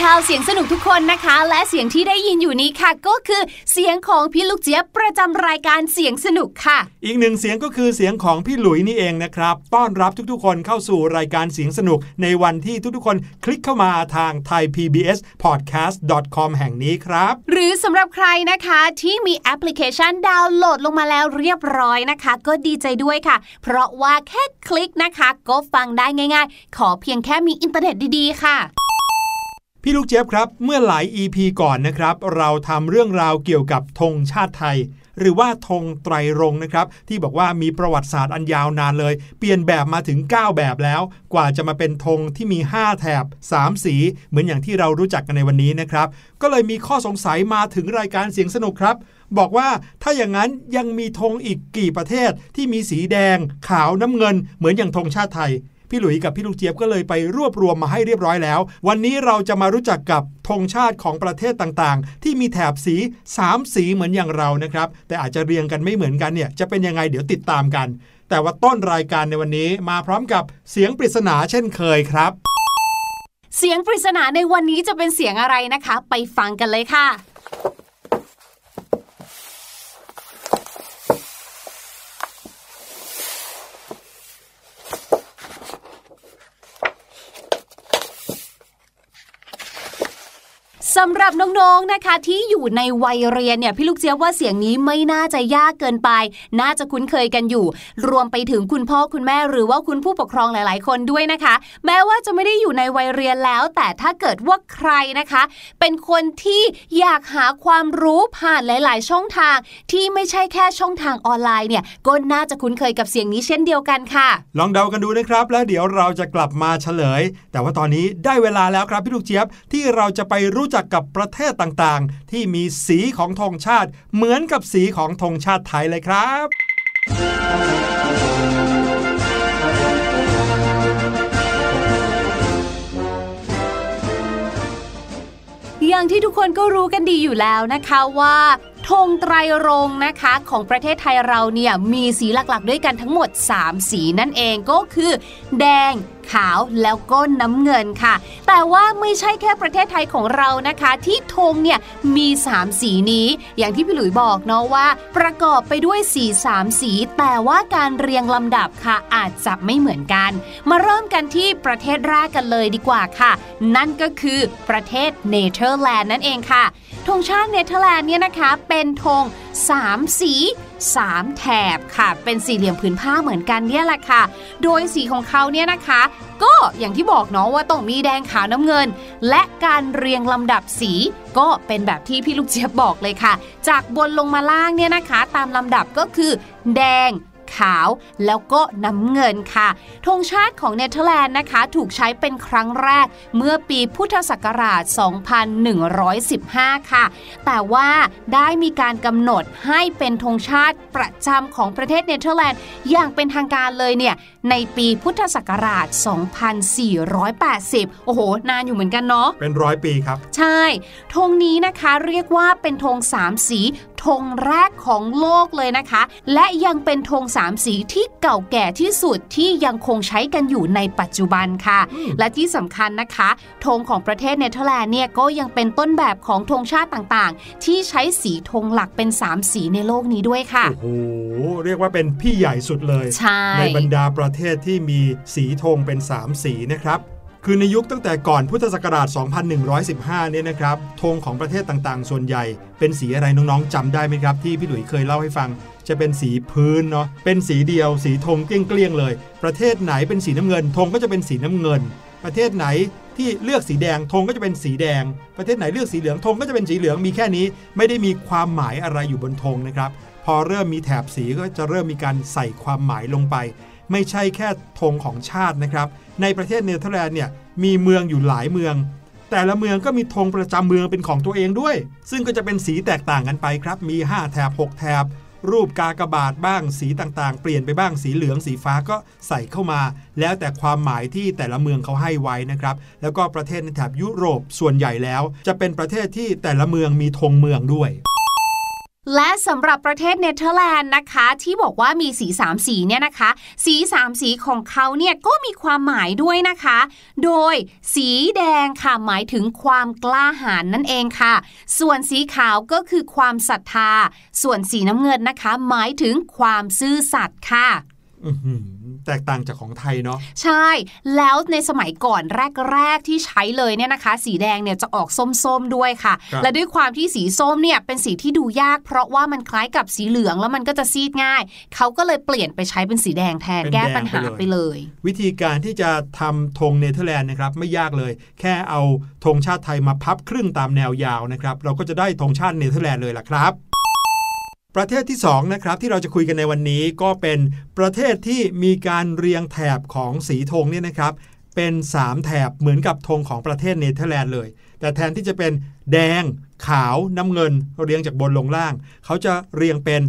ชาวเสียงสนุกทุกคนนะคะ และเสียงที่ได้ยินอยู่นี้ค่ะ ก็คือเสียงของพี่ลูกเจี๊ยบประจำรายการเสียงสนุกค่ะ อีกหนึ่งเสียงก็คือเสียงของพี่หลุยนี่เองนะครับ ต้อนรับทุกๆ คนเข้าสู่รายการเสียงสนุก ในวันที่ทุกๆ คนคลิกเข้ามาทาง thaipbspodcast.com แห่งนี้ครับ หรือสำหรับใครนะคะที่มีแอปพลิเคชันดาวน์โหลดลงมาแล้วเรียบร้อยนะคะ ก็ดีใจด้วยค่ะ เพราะว่าแค่คลิกนะคะก็ฟังได้ง่าย ๆ ขอเพียงแค่มีอินเทอร์เน็ตดีๆค่ะ พี่ลูกเจี๊ยบครับ เมื่อหลาย EP ก่อนนะครับ เราทำเรื่องราวเกี่ยวกับธงชาติไทย หรือว่าธงไตรรงนะครับ ที่บอกว่ามีประวัติศาสตร์อันยาวนานเลย เปลี่ยนแบบมาถึง 9 แบบแล้ว กว่าจะมาเป็นธงที่มี 5 แถบ 3 สี เหมือนอย่างที่เรารู้จักกันในวันนี้นะครับ ก็เลยมีข้อสงสัยมาถึงรายการเสียงสนุกครับบอกว่าถ้าอย่างนั้นยังมีธงอีกกี่ประเทศที่มีสีแดง ขาวน้ำเงิน เหมือนอย่างธงชาติไทย พี่หลุยส์กับพี่ลูกเจี๊ยบก็เลยไปรวบรวมมาให้เรียบร้อยแล้ว วันนี้เราจะมารู้จักกับธงชาติของประเทศต่างๆ ที่มีแถบสี 3 สีเหมือนอย่างเรานะครับ แต่อาจจะเรียงกันไม่เหมือนกันเนี่ยจะเป็นยังไงเดี๋ยวติดตามกัน แต่ว่าต้นรายการในวันนี้มาพร้อมกับเสียงปริศนาเช่นเคยครับ เสียงปริศนาในวันนี้จะเป็นเสียงอะไรนะคะ ไปฟังกันเลยค่ะ สำหรับน้องๆนะคะ ที่อยู่ในวัยเรียนเนี่ยพี่ลูกเจี๊ยบว่าเสียงนี้ไม่น่าจะยากเกินไป น่าจะคุ้นเคยกันอยู่ รวมไปถึงคุณพ่อคุณแม่หรือว่าคุณผู้ปกครองหลาย ๆ คนด้วยนะคะ แม้ว่าจะไม่ได้อยู่ในวัยเรียนแล้ว แต่ถ้าเกิดว่าใครนะคะ เป็นคนที่อยากหาความรู้ผ่านหลาย ๆ ช่องทาง ที่ไม่ใช่แค่ช่องทางออนไลน์เนี่ยก็น่าจะคุ้นเคยกับเสียงนี้เช่นเดียวกันค่ะ ลองเดากันดูนะครับ แล้วเดี๋ยวเราจะกลับมาเฉลย แต่ว่าตอนนี้ได้เวลาแล้วครับพี่ลูกเจี๊ยบที่เราจะไปรู้จักกับประเทศต่างๆ ที่มีสีของธงชาติ เหมือนกับสีของธงชาติไทยเลยครับอย่างที่ทุกคนก็รู้กันดีอยู่แล้วนะคะว่าธงไตรรงค์นะคะของประเทศไทยเราเนี่ยมีสีหลักๆ ด้วยกันทั้งหมด 3 สีนั่นเองก็คือ แดง ขาวแล้วก็น้ำเงินค่ะ แต่ว่าไม่ใช่แค่ประเทศไทยของเรานะคะ ที่ธงเนี่ยมี 3 สีนี้ อย่างที่พี่หลุยบอกเนาะว่า ประกอบไปด้วยสี 3 สี แต่ว่าการเรียงลำดับค่ะอาจจะไม่เหมือนกัน มาเริ่มกันที่ประเทศแรกกันเลยดีกว่าค่ะ นั่นก็คือประเทศเนเธอร์แลนด์นั่นเองค่ะธงชาติเนเธอร์แลนด์เนี่ยนะคะเป็นธง3 สี 3 แถบค่ะ เป็นสี่เหลี่ยมผืนผ้าเหมือนกันเนี่ยแหละค่ะ โดยสีของเขาเนี่ยนะคะ ก็อย่างที่บอกเนาะว่าต้องมีแดงขาวน้ำเงิน และการเรียงลำดับสีก็เป็นแบบที่พี่ลูกเจี๊ยบบอกเลยค่ะ จากบนลงมาล่างเนี่ยนะคะ ตามลำดับก็คือ แดง ขาวแล้วก็น้ำเงินค่ะธงชาติของเนเธอร์แลนด์นะคะ ถูกใช้เป็นครั้งแรกเมื่อปีพุทธศักราช 2115 ค่ะ แต่ว่าได้มีการกำหนดให้เป็นธงชาติประจำของประเทศเนเธอร์แลนด์อย่างเป็นทางการเลยเนี่ยในปีพุทธศักราช 2480 โอ้โห นานอยู่เหมือนกันเนาะเป็นร้อยปีครับ ใช่ธงนี้นะคะเรียกว่าเป็นธงสามสี ธงแรกของโลกเลยนะคะ และยังเป็นธงสามสีที่เก่าแก่ที่สุดที่ยังคงใช้กันอยู่ในปัจจุบันค่ะ และที่สำคัญนะคะธงของประเทศเนเธอร์แลนด์เนี่ยก็ยังเป็นต้นแบบของธงชาติต่างๆ ที่ใช้สีธงหลักเป็นสามสีในโลกนี้ด้วยค่ะ โอ้โห เรียกว่าเป็นพี่ใหญ่สุดเลยใช่บรรดาประเทศที่มีสีธงเป็น 3 สีนะครับ คือในยุคตั้งแต่ก่อนพุทธศักราช 2115 เนี่ยนะครับธงของประเทศต่างๆ ส่วนใหญ่ เป็นสีอะไรน้องๆจำได้ไหมครับ ที่พี่หลุยเคยเล่าให้ฟัง จะเป็นสีพื้นเนาะเป็นสีเดียว สีธงเกลี้ยงๆเลย ประเทศไหนเป็นสีน้ำเงินธงก็จะเป็นสีน้ำเงิน ประเทศไหนที่เลือกสีแดงธงก็จะเป็นสีแดง ประเทศไหนเลือกสีเหลืองธงก็จะเป็นสีเหลืองมีแค่นี้ ไม่ได้มีความหมายอะไรอยู่บนธงนะครับพอเริ่มมีแถบสีก็จะเริ่มมีการใส่ความหมายลงไป ไม่ใช่แค่ธงของชาตินะครับ ในประเทศเนเธอร์แลนด์เนี่ยมีเมืองอยู่หลายเมือง แต่ละเมืองก็มีธงประจำเมืองเป็นของตัวเองด้วย ซึ่งก็จะเป็นสีแตกต่างกันไปครับ มี 5 แถบ 6 แถบ รูปกากบาทบ้างสีต่างๆ เปลี่ยนไปบ้างสีเหลืองสีฟ้าก็ใส่เข้ามา แล้วแต่ความหมายที่แต่ละเมืองเขาให้ไว้นะครับ แล้วก็ประเทศในแถบยุโรปส่วนใหญ่แล้ว จะเป็นประเทศที่แต่ละเมืองมีธงเมืองด้วย และสำหรับประเทศเนเธอร์แลนด์นะคะ ที่บอกว่ามีสีสามสีเนี่ยนะคะ สีสามสีของเขาเนี่ยก็มีความหมายด้วยนะคะ โดยสีแดงค่ะหมายถึงความกล้าหาญนั่นเองค่ะ ส่วนสีขาวก็คือความศรัทธา ส่วนสีน้ำเงินนะคะ หมายถึงความซื่อสัตย์ค่ะ แตกต่างจากของไทยเนาะใช่ แล้วในสมัยก่อนแรก ๆ ที่ใช้เลยเนี่ยนะคะ สีแดงเนี่ยจะออกส้มๆด้วยค่ะครับและด้วยความที่สีส้มเนี่ยเป็นสีที่ดูยาก เพราะว่ามันคล้ายกับสีเหลืองแล้วมันก็จะซีดง่าย เขาก็เลยเปลี่ยนไปใช้เป็นสีแดงแทนเป็นแก้แดงปัญหาไปไปเลเลยยวิธีการที่จะทำธงเนเธอร์แลนด์นะครับไม่ยากเลย แค่เอาธงชาติไทยมาพับครึ่งตามแนวยาวนะครับ เราก็จะได้ธงชาติเนเธอร์แลนด์เลยล่ะครับ ประเทศที่2นะครับที่เราจะคุยกันในวันนี้ก็เป็นประเทศที่มีการเรียงแถบของสีธงเนี่ยนะครับเป็น 3 แถบเหมือนกับธงของประเทศเนเธอร์แลนด์เลย แต่แทนที่จะเป็นแดง ขาวน้ำเงินเรียงจากบนลงล่าง เขาจะเรียงเป็น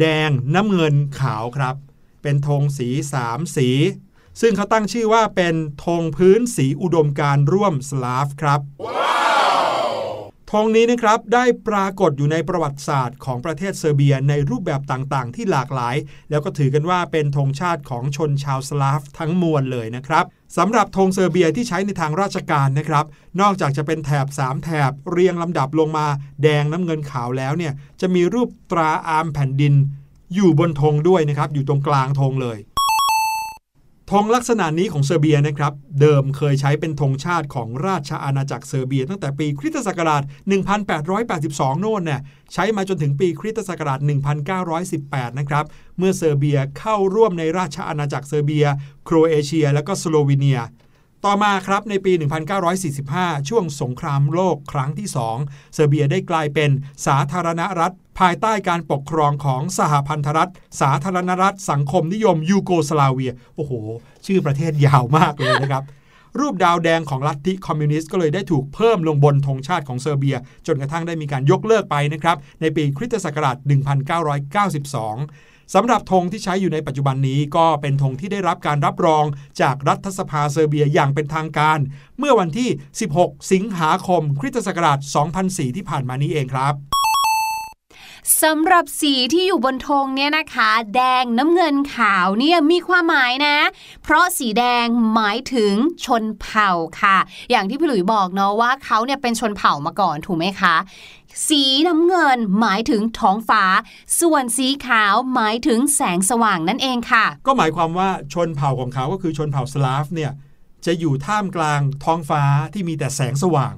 แดงน้ำเงินขาวครับ เป็นธงสี 3 สี ซึ่งเขาตั้งชื่อว่าเป็นธงพื้นสีอุดมการณ์ร่วมสลาฟครับ ธงนี้นะครับได้ปรากฏอยู่ในประวัติศาสตร์ของประเทศเซอร์เบียในรูปแบบต่างๆ ที่หลากหลาย แล้วก็ถือกันว่าเป็นธงชาติของชนชาวสลาฟทั้งมวลเลยนะครับสำหรับธงเซอร์เบียที่ใช้ในทางราชการนะครับ นอกจากจะเป็นแถบ 3 แถบเรียงลำดับลงมา แดงน้ำเงินขาวแล้วเนี่ยจะมีรูปตราอาร์มแผ่นดิน อยู่บนธงด้วยนะครับอยู่ตรงกลางธงเลย ธงลักษณะนี้ของเซอร์เบียนะครับ เดิมเคยใช้เป็นธงชาติของราชอาณาจักรเซอร์เบีย ตั้งแต่ปีคริสตศักราช 1882 โน่นเนี่ยใช้มาจนถึงปีคริสตศักราช 1918 นะครับ เมื่อเซอร์เบียเข้าร่วมในราชอาณาจักรเซอร์เบีย โครเอเชีย และก็สโลวีเนีย ต่อมาครับในปี 1945 ช่วงสงครามโลกครั้งที่ 2 เซอร์เบียได้กลายเป็นสาธารณรัฐ ภายใต้การปกครองของสหพันธรัฐ สาธารณรัฐ สังคมนิยมยูโกสลาเวีย โอ้โห ชื่อประเทศยาวมากเลยนะครับ รูปดาวแดงของลัทธิคอมมิวนิสต์ก็เลยได้ถูกเพิ่มลงบนธงชาติของเซอร์เบีย จนกระทั่งได้มีการยกเลิกไปนะครับในปีคริสตศักราช 1992 สำหรับธงที่ใช้อยู่ในปัจจุบันนี้ก็เป็นธงที่ได้รับการรับรองจากรัฐสภาเซอร์เบียอย่างเป็นทางการ เมื่อวันที่ 16 สิงหาคมคริสตศักราช 2004 ที่ผ่านมานี้เองครับ สำหรับสีที่อยู่บนธงเนี่ยนะคะ แดงน้ำเงินขาวเนี่ยมีความหมายนะ เพราะสีแดงหมายถึงชนเผ่าค่ะ อย่างที่พี่หลุยบอกเนาะว่าเขาเนี่ยเป็นชนเผ่ามาก่อนถูกไหมคะสีน้ำเงินหมายถึงท้องฟ้า ส่วนสีขาวหมายถึงแสงสว่างนั่นเองค่ะ ก็หมายความว่าชนเผ่าของเขาก็คือชนเผ่าสลาฟเนี่ยจะอยู่ท่ามกลางท้องฟ้าที่มีแต่แสงสว่าง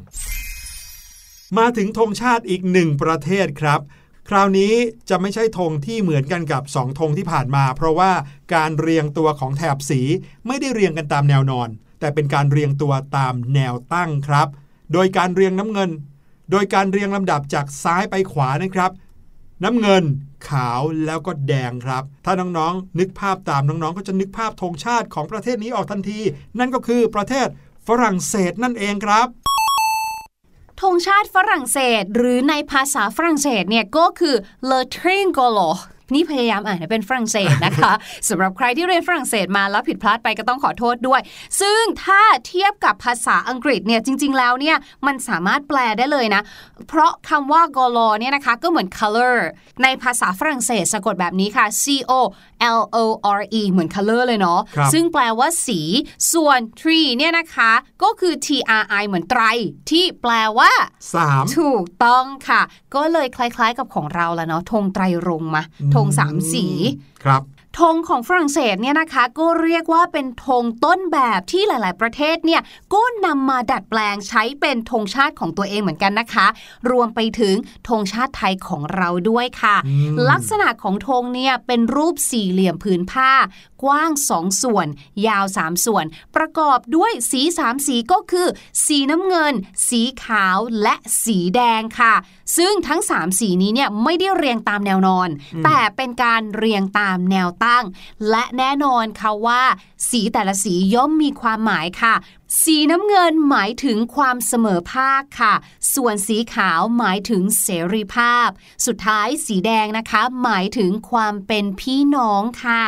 มาถึงธงชาติอีกหนึ่งประเทศครับ คราวนี้จะไม่ใช่ธงที่เหมือนกันกับสองธงที่ผ่านมา เพราะว่าการเรียงตัวของแถบสีไม่ได้เรียงกันตามแนวนอน แต่เป็นการเรียงตัวตามแนวตั้งครับ โดยการเรียงน้ำเงิน โดยการเรียงลำดับจากซ้ายไปขวานะครับ น้ำเงิน ขาวแล้วก็แดงครับ ถ้าน้องๆ นึกภาพตามน้องๆ ก็จะนึกภาพธงชาติของประเทศนี้ออกทันที นั่นก็คือประเทศฝรั่งเศสนั่นเองครับ ธงชาติฝรั่งเศส หรือในภาษาฝรั่งเศสเนี่ยก็คือ le triangolo นี่พยายามอ่านให้เป็นฝรั่งเศสนะคะสำหรับใครที่เรียนฝรั่งเศสมาแล้วผิดพลาดไปก็ต้องขอโทษด้วย ซึ่งถ้าเทียบกับภาษาอังกฤษเนี่ยจริง ๆ แล้วเนี่ยมันสามารถแปลได้เลยนะ เพราะคำว่า golo เนี่ยนะคะก็เหมือน color ในภาษาฝรั่งเศสสะกดแบบนี้ค่ะ c o l o r e เหมือน color เลยเนาะครับซึ่งแปลว่าสีส่วน tree เนี่ยนะคะก็คือ t r i เหมือนไตร ที่แปลว่า 3 ถูกต้องค่ะ ก็เลยคล้าย ๆ กับของเราแล้วเนาะธงไตรรงค์มาธงสามสีครับธงของฝรั่งเศสเนี่ยนะคะ ก็เรียกว่าเป็นธงต้นแบบที่หลาย ๆ ประเทศเนี่ยก็นำมาดัดแปลงใช้เป็นธงชาติของตัวเองเหมือนกันนะคะ รวมไปถึงธงชาติไทยของเราด้วยค่ะอืมลักษณะของธงเนี่ยเป็นรูปสี่เหลี่ยมผืนผ้า กว้างสองส่วน ยาวสามส่วน ประกอบด้วยสีสามสีก็คือ สีน้ำเงิน สีขาวและสีแดงค่ะ ซึ่งทั้ง 3 สีนี้เนี่ยไม่ได้เรียงตามแนวนอน แต่เป็นการเรียงตามแนวตั้ง และแน่นอนค่ะว่า สีแต่ละสีย่อมมีความหมายค่ะสีน้ำเงินหมายถึงความเสมอภาคค่ะ ส่วนสีขาวหมายถึงเสรีภาพ สุดท้ายสีแดงนะคะ หมายถึงความเป็นพี่น้องค่ะ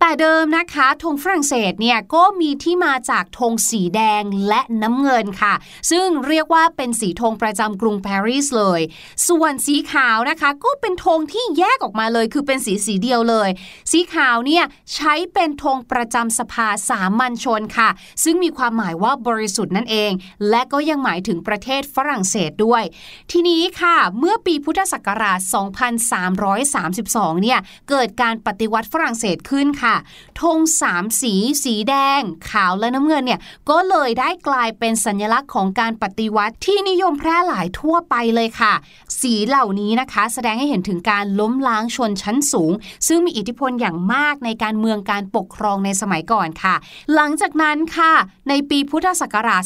แต่เดิมนะคะธงฝรั่งเศสเนี่ยก็มีที่มาจากธงสีแดงและน้ำเงินค่ะ ซึ่งเรียกว่าเป็นสีธงประจำกรุงปารีสเลย ส่วนสีขาวนะคะก็เป็นธงที่แยกออกมาเลย คือเป็นสีสีเดียวเลย สีขาวเนี่ยใช้เป็นธงประจำสภาสามัญชนค่ะ ซึ่งมีความหมายว่าบริสุทธิ์นั่นเอง และก็ยังหมายถึงประเทศฝรั่งเศสด้วย ทีนี้ค่ะ เมื่อปีพุทธศักราช 2332 เนี่ยเกิดการปฏิวัติฝรั่งเศสขึ้นค่ะธงสามสีสีแดง ขาวและน้ำเงินเนี่ยก็เลยได้กลายเป็นสัญลักษณ์ของการปฏิวัติที่นิยมแพร่หลายทั่วไปเลยค่ะ สีเหล่านี้นะคะ แสดงให้เห็นถึงการล้มล้างชนชั้นสูง ซึ่งมีอิทธิพลอย่างมากในการเมืองการปกครองในสมัยก่อนค่ะ หลังจากนั้นค่ะ ในปีพุทธศักราช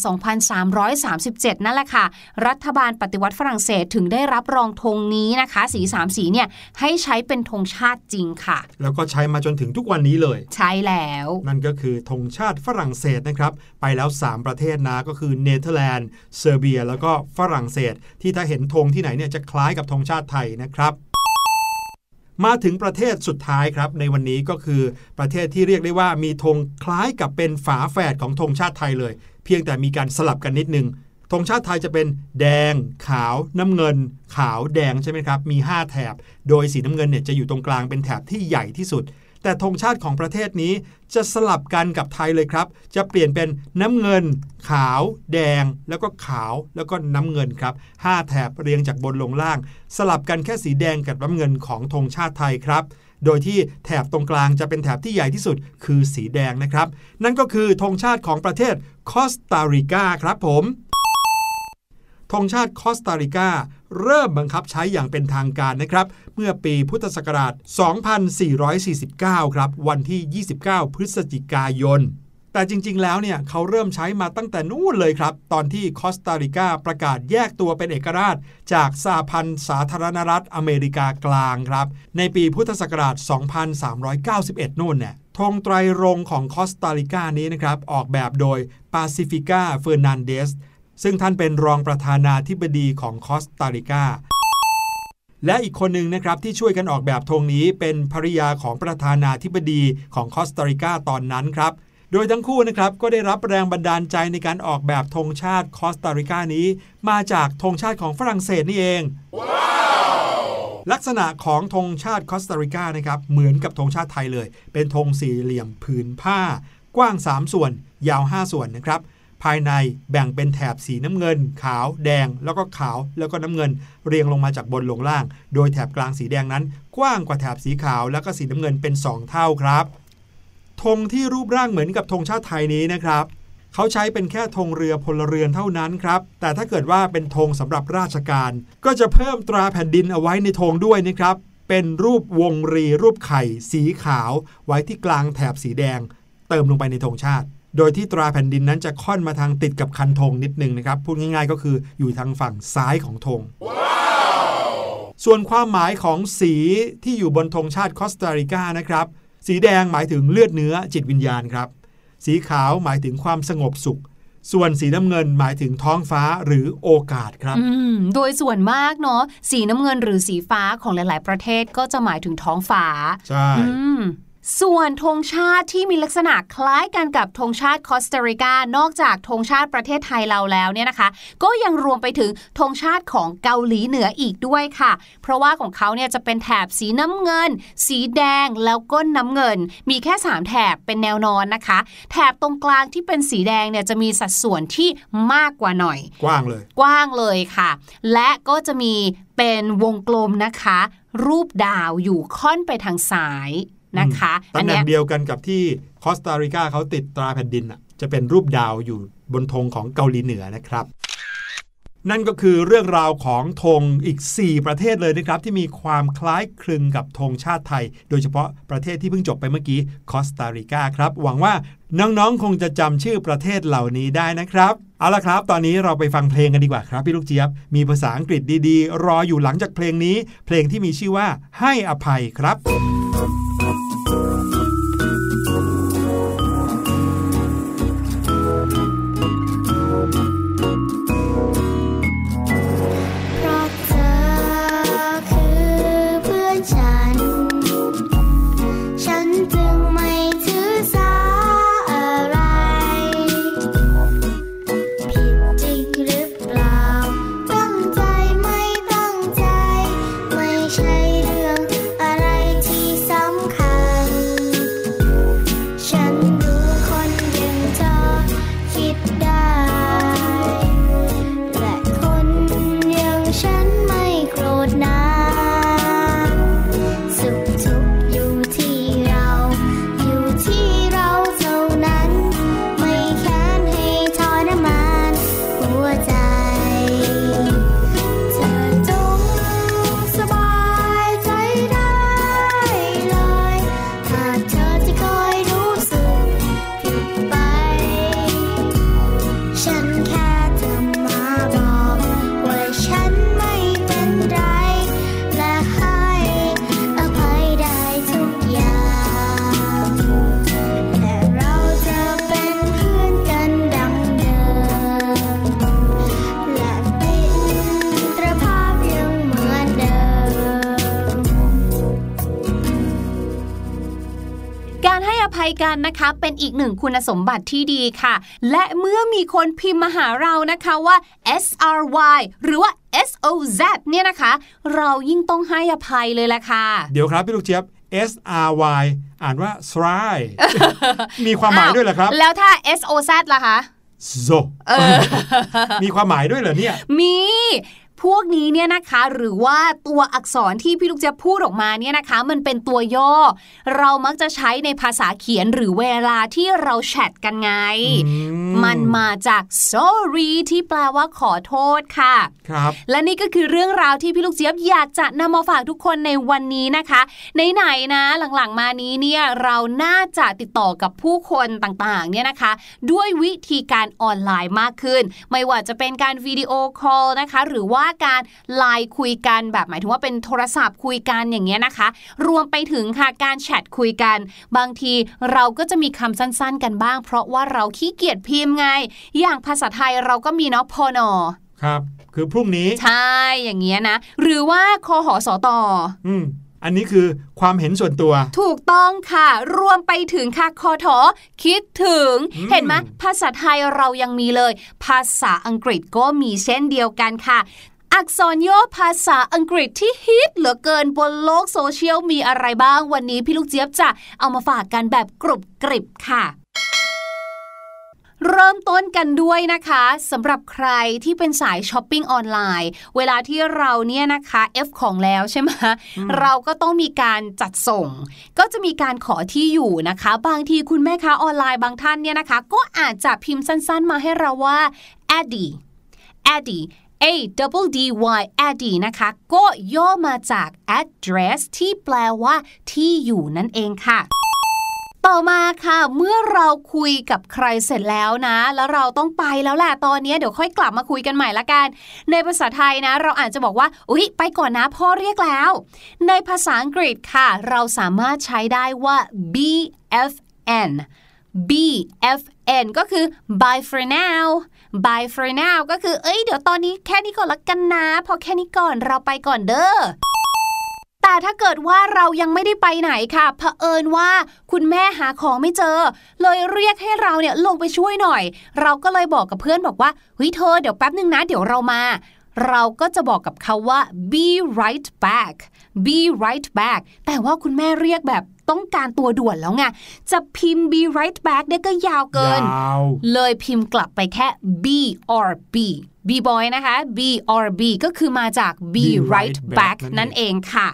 2337 นั่นแหละค่ะ รัฐบาลปฏิวัติฝรั่งเศสถึงได้รับรองธงนี้นะคะ สีสามสีเนี่ยให้ใช้เป็นธงชาติจริงค่ะ แล้วก็ใช้มาจนถึงทุกวันนี้เลย ใช่แล้ว นั่นก็คือธงชาติฝรั่งเศสนะครับ ไปแล้ว 3 ประเทศนะก็คือเนเธอร์แลนด์เซอร์เบีย แล้วก็ฝรั่งเศส ที่ถ้าเห็นธงที่ไหนเนี่ยจะคล้ายกับธงชาติไทยนะครับมาถึงประเทศสุดท้ายครับ ในวันนี้ก็คือประเทศที่เรียกได้ว่ามีธงคล้ายกับเป็นฝาแฝดของธงชาติไทยเลย เพียงแต่มีการสลับกันนิดนึงธงชาติไทยจะเป็นแดง ขาว น้ำเงิน ขาวแดงใช่ไหมครับ มี 5 แถบ โดยสีน้ำเงินเนี่ยจะอยู่ตรงกลางเป็นแถบที่ใหญ่ที่สุด แต่ธงชาติของประเทศนี้จะสลับกันกับไทยเลยครับ จะเปลี่ยนเป็นน้ำเงิน ขาว แดง แล้วก็ขาว แล้วก็น้ำเงินครับห้าแถบเรียงจากบนลงล่าง สลับกันแค่สีแดงกับน้ำเงินของธงชาติไทยครับโดยที่แถบตรงกลางจะเป็นแถบที่ใหญ่ที่สุดคือสีแดงนะครับ นั่นก็คือธงชาติของประเทศคอสตาริกาครับผม ธงชาติคอสตาริกาเริ่มบังคับใช้อย่างเป็นทางการนะครับ เมื่อปีพุทธศักราช 2449 ครับ วันที่ 29 พฤศจิกายน แต่จริง ๆ แล้วเนี่ยเขาเริ่มใช้มาตั้งแต่นู่นเลยครับ ตอนที่คอสตาริกาประกาศแยกตัวเป็นเอกราช จากสหพันธ์สาธารณรัฐอเมริกากลางครับ ในปีพุทธศักราช 2391 นู่นเนี่ยธงไตรรงค์ของคอสตาริกานี้นะครับ ออกแบบโดยปาซิฟิก้าเฟอร์นันเดส ซึ่งท่านเป็นรองประธานาธิบดีของคอสตาริกา และอีกคนหนึ่งนะครับที่ช่วยกันออกแบบธงนี้เป็นภริยาของประธานาธิบดีของคอสตาริกาตอนนั้นครับโดยทั้งคู่นะครับก็ได้รับแรงบันดาลใจในการออกแบบธงชาติคอสตาริกานี้ มาจากธงชาติของฝรั่งเศสนี่เองลักษณะของธงชาติคอสตาริกานะครับเหมือนกับธงชาติไทยเลย เป็นธงสี่เหลี่ยมผืนผ้า กว้าง 3 ส่วน ยาว 5 ส่วนนะครับ ภายในแบ่งเป็นแถบสีน้ำเงิน ขาว แดง แล้วก็ขาว แล้วก็น้ำเงิน เรียงลงมาจากบนลงล่าง โดยแถบกลางสีแดงนั้น กว้างกว่าแถบสีขาวแล้วก็สีน้ำเงินเป็น 2 เท่าครับธงที่รูปร่างเหมือนกับธงชาติไทยนี้นะครับเขาใช้เป็นแค่ธงเรือพลเรือนเท่านั้นครับ แต่ถ้าเกิดว่าเป็นธงสำหรับราชการ ก็จะเพิ่มตราแผ่นดินเอาไว้ในธงด้วยนะครับ เป็นรูปวงรีรูปไข่ สีขาว ไว้ที่กลางแถบสีแดง เติมลงไปในธงชาติ โดยที่ตราแผ่นดินนั้นจะค่อนมาทางติดกับคันธงนิดนึงนะครับ พูดง่ายๆ ก็คืออยู่ทางฝั่งซ้ายของธงส่วนความหมายของสีที่อยู่บนธงชาติคอสตาริกานะครับ สีแดงหมายถึงเลือดเนื้อจิตวิญญาณครับ สีขาวหมายถึงความสงบสุขส่วนสีน้ำเงินหมายถึงท้องฟ้าหรือโอกาสครับอืมโดยส่วนมากเนาะสีน้ำเงินหรือสีฟ้าของหลาย ๆ ประเทศก็จะหมายถึงท้องฟ้า ใช่อืม ส่วนธงชาติที่มีลักษณะคล้ายกันกับธงชาติคอสตาริกา นอกจากธงชาติประเทศไทยเราแล้วเนี่ยนะคะ ก็ยังรวมไปถึงธงชาติของเกาหลีเหนืออีกด้วยค่ะ เพราะว่าของเขาเนี่ยจะเป็นแถบสีน้ำเงิน สีแดงแล้วก็น้ำเงิน มีแค่ 3 แถบเป็นแนวนอนนะคะ แถบตรงกลางที่เป็นสีแดงเนี่ยจะมีสัดส่วนที่มากกว่าหน่อย กว้างเลย กว้างเลยค่ะ และก็จะมีเป็นวงกลมนะคะ รูปดาวอยู่ค่อนไปทางซ้าย นะคะตำแหน่เนี้งยเดียวกันกับที่คอสตาริกาเขาติดตราแผ่นดินอะจะเป็นรูปดาวอยู่บนธงของเกาหลีเหนือนะครับ นั่นก็คือเรื่องราวของธงอีก 4 ประเทศเลยนะครับ ที่มีความคล้ายคลึงกับธงชาติไทย โดยเฉพาะประเทศที่เพิ่งจบไปเมื่อกี้คอสตาริกาครับ หวังว่าน้องๆ คงจะจำชื่อประเทศเหล่านี้ได้นะครับ เอาละครับ ตอนนี้เราไปฟังเพลงกันดีกว่าครับ พี่ลูกเจี๊ยบ มีภาษาอังกฤษดีๆ รออยู่หลังจากเพลงนี้ เพลงที่มีชื่อว่าให้อภัยครับ ยกันนะคะ เป็นอีกหนึ่งคุณสมบัติที่ดีค่ะ และเมื่อมีคนพิมพ์มาหาเรานะคะว่า S R Y หรือว่า S O Z เนี่ยนะคะ เรายิ่งต้องให้อภัยเลยแหละค่ะ เดี๋ยวครับพี่ลูกเจี๊ยบ S R Y อ่านว่า try มีความหมายด้วยเหรอครับ แล้วถ้า S O Z ล่ะคะ so มีความหมายด้วยเหรอเนี่ย มี พวกนี้เนี่ยนะคะหรือว่าตัวอักษรที่พี่ลูกเจะพูดออกมาเนี่ยนะคะ มันเป็นตัวย่อ เรามักจะใช้ในภาษาเขียนหรือเวลาที่เราแชทกันไง มันมาจาก sorry ที่แปลว่าขอโทษค่ะครับ และนี่ก็คือเรื่องราวที่พี่ลูกเจี๊ยบอยากจะนำมาฝากทุกคนในวันนี้นะคะไหนๆนะหลังๆมานี้เนี่ยเราน่าจะติดต่อกับผู้คนต่างๆเนี่ยนะคะ ด้วยวิธีการออนไลน์มากขึ้น ไม่ว่าจะเป็นการวิดีโอคอลนะคะ หรือว่าการไลน์คุยกันแบบหมายถึงว่าเป็นโทรศัพท์คุยกันอย่างเงี้ยนะคะ รวมไปถึงค่ะการแชทคุยกัน บางทีเราก็จะมีคำสั้นๆกันบ้าง เพราะว่าเราขี้เกียจพิมพ์ไง อย่างภาษาไทยเราก็มีเนาะพอนอครับ คือพรุ่งนี้ ใช่ อย่างเงี้ยนะ หรือว่าคอหอสอตออืมอันนี้คือความเห็นส่วนตัว ถูกต้องค่ะ รวมไปถึงค่ะคอทอคิดถึงอืมเห็นไหมภาษาไทยเรายังมีเลย ภาษาอังกฤษก็มีเช่นเดียวกันค่ะ อักษรย่อภาษาอังกฤษที่ฮิตเหลือเกินบนโลกโซเชียลมีอะไรบ้างวันนี้พี่ลูกเจี๊ยบจะเอามาฝากกันแบบกรุบกริบค่ะเริ่มต้นกันด้วยนะคะสำหรับใครที่เป็นสายช้อปปิ้งออนไลน์ เวลาที่เราเนี่ยนะคะ F ของแล้วใช่ไหมเราก็ต้องมีการจัดส่ง ก็จะมีการขอที่อยู่นะคะ บางทีคุณแม่ค้าออนไลน์บางท่านเนี่ยนะคะ ก็อาจจะพิมพ์สั้นๆมาให้เราว่า addy addy A A double D Y ad นะคะ ก็ย่อมาจาก address ที่แปลว่า ที่อยู่นั่นเองค่ะต่อมาค่ะ เมื่อเราคุยกับใครเสร็จแล้วนะ แล้วเราต้องไปแล้วแหละตอนนี้เดี๋ยวค่อยกลับมาคุยกันใหม่ละกัน ในภาษาไทยนะ เราอาจจะบอกว่าอุ๊ย ไปก่อนนะพ่อเรียกแล้ว ในภาษาอังกฤษค่ะ เราสามารถใช้ได้ว่า BFN BFN ก็คือ bye for now bye for now ก็คือ เอ้ย เดี๋ยวตอนนี้แค่นี้ก่อนละกันนะ พอแค่นี้ก่อนเราไปก่อนเด้อแต่ถ้าเกิดว่าเรายังไม่ได้ไปไหนค่ะเผอิญว่าคุณแม่หาของไม่เจอ เลยเรียกให้เราเนี่ยลงไปช่วยหน่อย เราก็เลยบอกกับเพื่อนบอกว่าเฮ้ยเธอเดี๋ยวแป๊บนึงนะ เดี๋ยวเรามา เราก็จะบอกกับเขาว่า be right back be right back แต่ว่าคุณแม่เรียกแบบ ต้องการตัวด่วนแล้วไงจะพิมพ์ be right back ได้ก็ยาวเกินยาวเลยพิมพ์กลับไปแค่ B R B B boy นะคะ B R B ก็คือมาจาก B Be right right back back นั่นเองค่ะ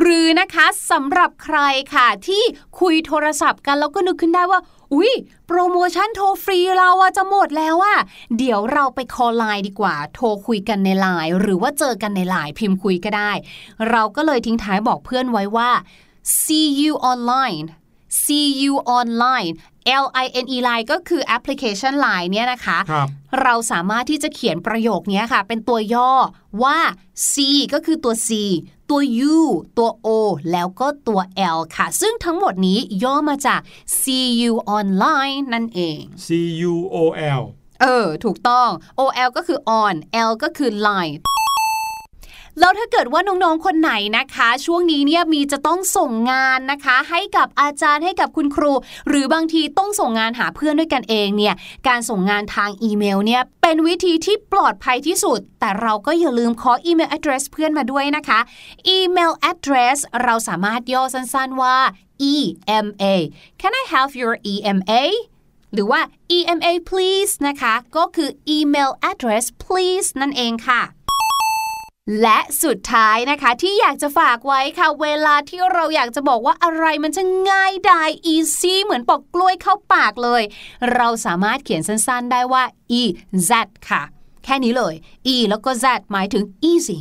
หรือนะคะสำหรับใครค่ะที่คุยโทรศัพท์กันแล้วก็นึกขึ้นได้ว่า อุ๊ย โปรโมชั่นโทรฟรีเราอะจะหมดแล้วอะเดี๋ยวเราไป call ไลน์ดีกว่า โทรคุยกันในไลน์หรือว่าเจอกันในไลน์พิมพ์คุยก็ได้ เราก็เลยทิ้งท้ายบอกเพื่อนไว้ว่า see you online see you online L I N E line ก็คือแอปพลิเคชัน Line เนี่ยนะคะครับเราสามารถที่จะเขียนประโยคนี้ค่ะ เป็นตัวย่อว่า C ก็คือตัว C ตัว U ตัว O แล้วก็ตัว L ค่ะ ซึ่งทั้งหมดนี้ย่อมาจาก See you online นั่นเอง C U O L เออ ถูกต้อง OL ก็คือ on L ก็คือ line แล้วถ้าเกิดว่าน้องๆคนไหนนะคะ ช่วงนี้เนี่ยมีจะต้องส่งงานนะคะ ให้กับอาจารย์ให้กับคุณครู หรือบางทีต้องส่งงานหาเพื่อนด้วยกันเองเนี่ยการส่งงานทางอีเมลเนี่ยเป็นวิธีที่ปลอดภัยที่สุด แต่เราก็อย่าลืมขออีเมล address เพื่อนมาด้วยนะคะอีเมล address เราสามารถย่อสั้นๆว่า EMA Can I have your EMA หรือว่า EMA please นะคะ ก็คือ email address please นั่นเองค่ะ และสุดท้ายนะคะที่อยากจะฝากไว้ค่ะ เวลาที่เราอยากจะบอกว่าอะไรมันจะง่ายดาย easy เหมือนปอกกล้วยเข้าปากเลย เราสามารถเขียนสั้นๆได้ว่า e z ค่ะ แค่นี้เลย e แล้วก็ z หมายถึง easy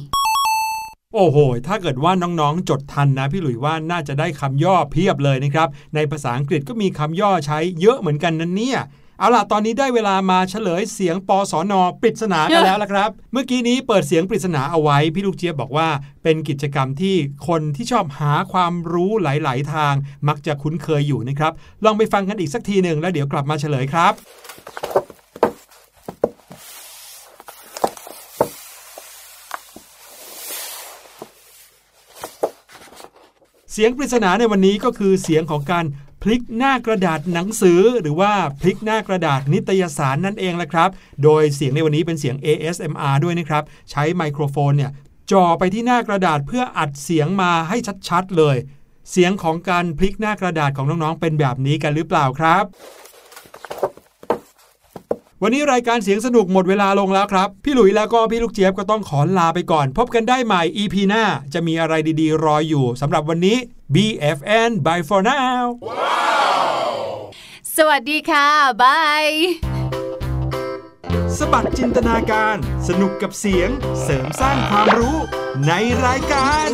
โอ้โห ถ้าเกิดว่าน้องๆ จดทันนะ พี่หลุยว่าน่าจะได้คำย่อเพียบเลยนะครับ ในภาษาอังกฤษก็มีคำย่อใช้เยอะเหมือนกันนั่นเนี่ย เอาล่ะ ตอนนี้ได้เวลามาเฉลยเสียงปอสอนอปริศนากันแล้วละครับ เมื่อกี้นี้เปิดเสียงปริศนาเอาไว้ พี่ลูกเจี๊ยบบอกว่า เป็นกิจกรรมที่คนที่ชอบหาความรู้หลาย ๆ ทาง มักจะคุ้นเคยอยู่นะครับ ลองไปฟังกันอีกสักทีหนึ่งแล้วเดี๋ยวกลับมาเฉลยครับ เสียงปริศนาในวันนี้ก็คือเสียงของการ พลิกหน้ากระดาษหนังสือ หรือว่าพลิกหน้ากระดาษนิตยสารนั่นเองแหละครับ โดยเสียงในวันนี้เป็นเสียง ASMR ด้วยนะครับ ใช้ไมโครโฟนเนี่ยจ่อไปที่หน้ากระดาษเพื่ออัดเสียงมาให้ชัดๆเลย เสียงของการพลิกหน้ากระดาษของน้องๆเป็นแบบนี้กันหรือเปล่าครับ วันนี้รายการเสียงสนุกหมดเวลาลงแล้วครับ พี่หลุยแล้วก็พี่ลูกเจี๊ยบก็ต้องขอลาไปก่อน พบกันได้ใหม่ EP หน้า จะมีอะไรดีๆ รออยู่สำหรับวันนี้ BFN bye for now สวัสดีค่ะบายสบัดจินตนาการ สนุกกับเสียงเสริมสร้างความรู้ในรายการ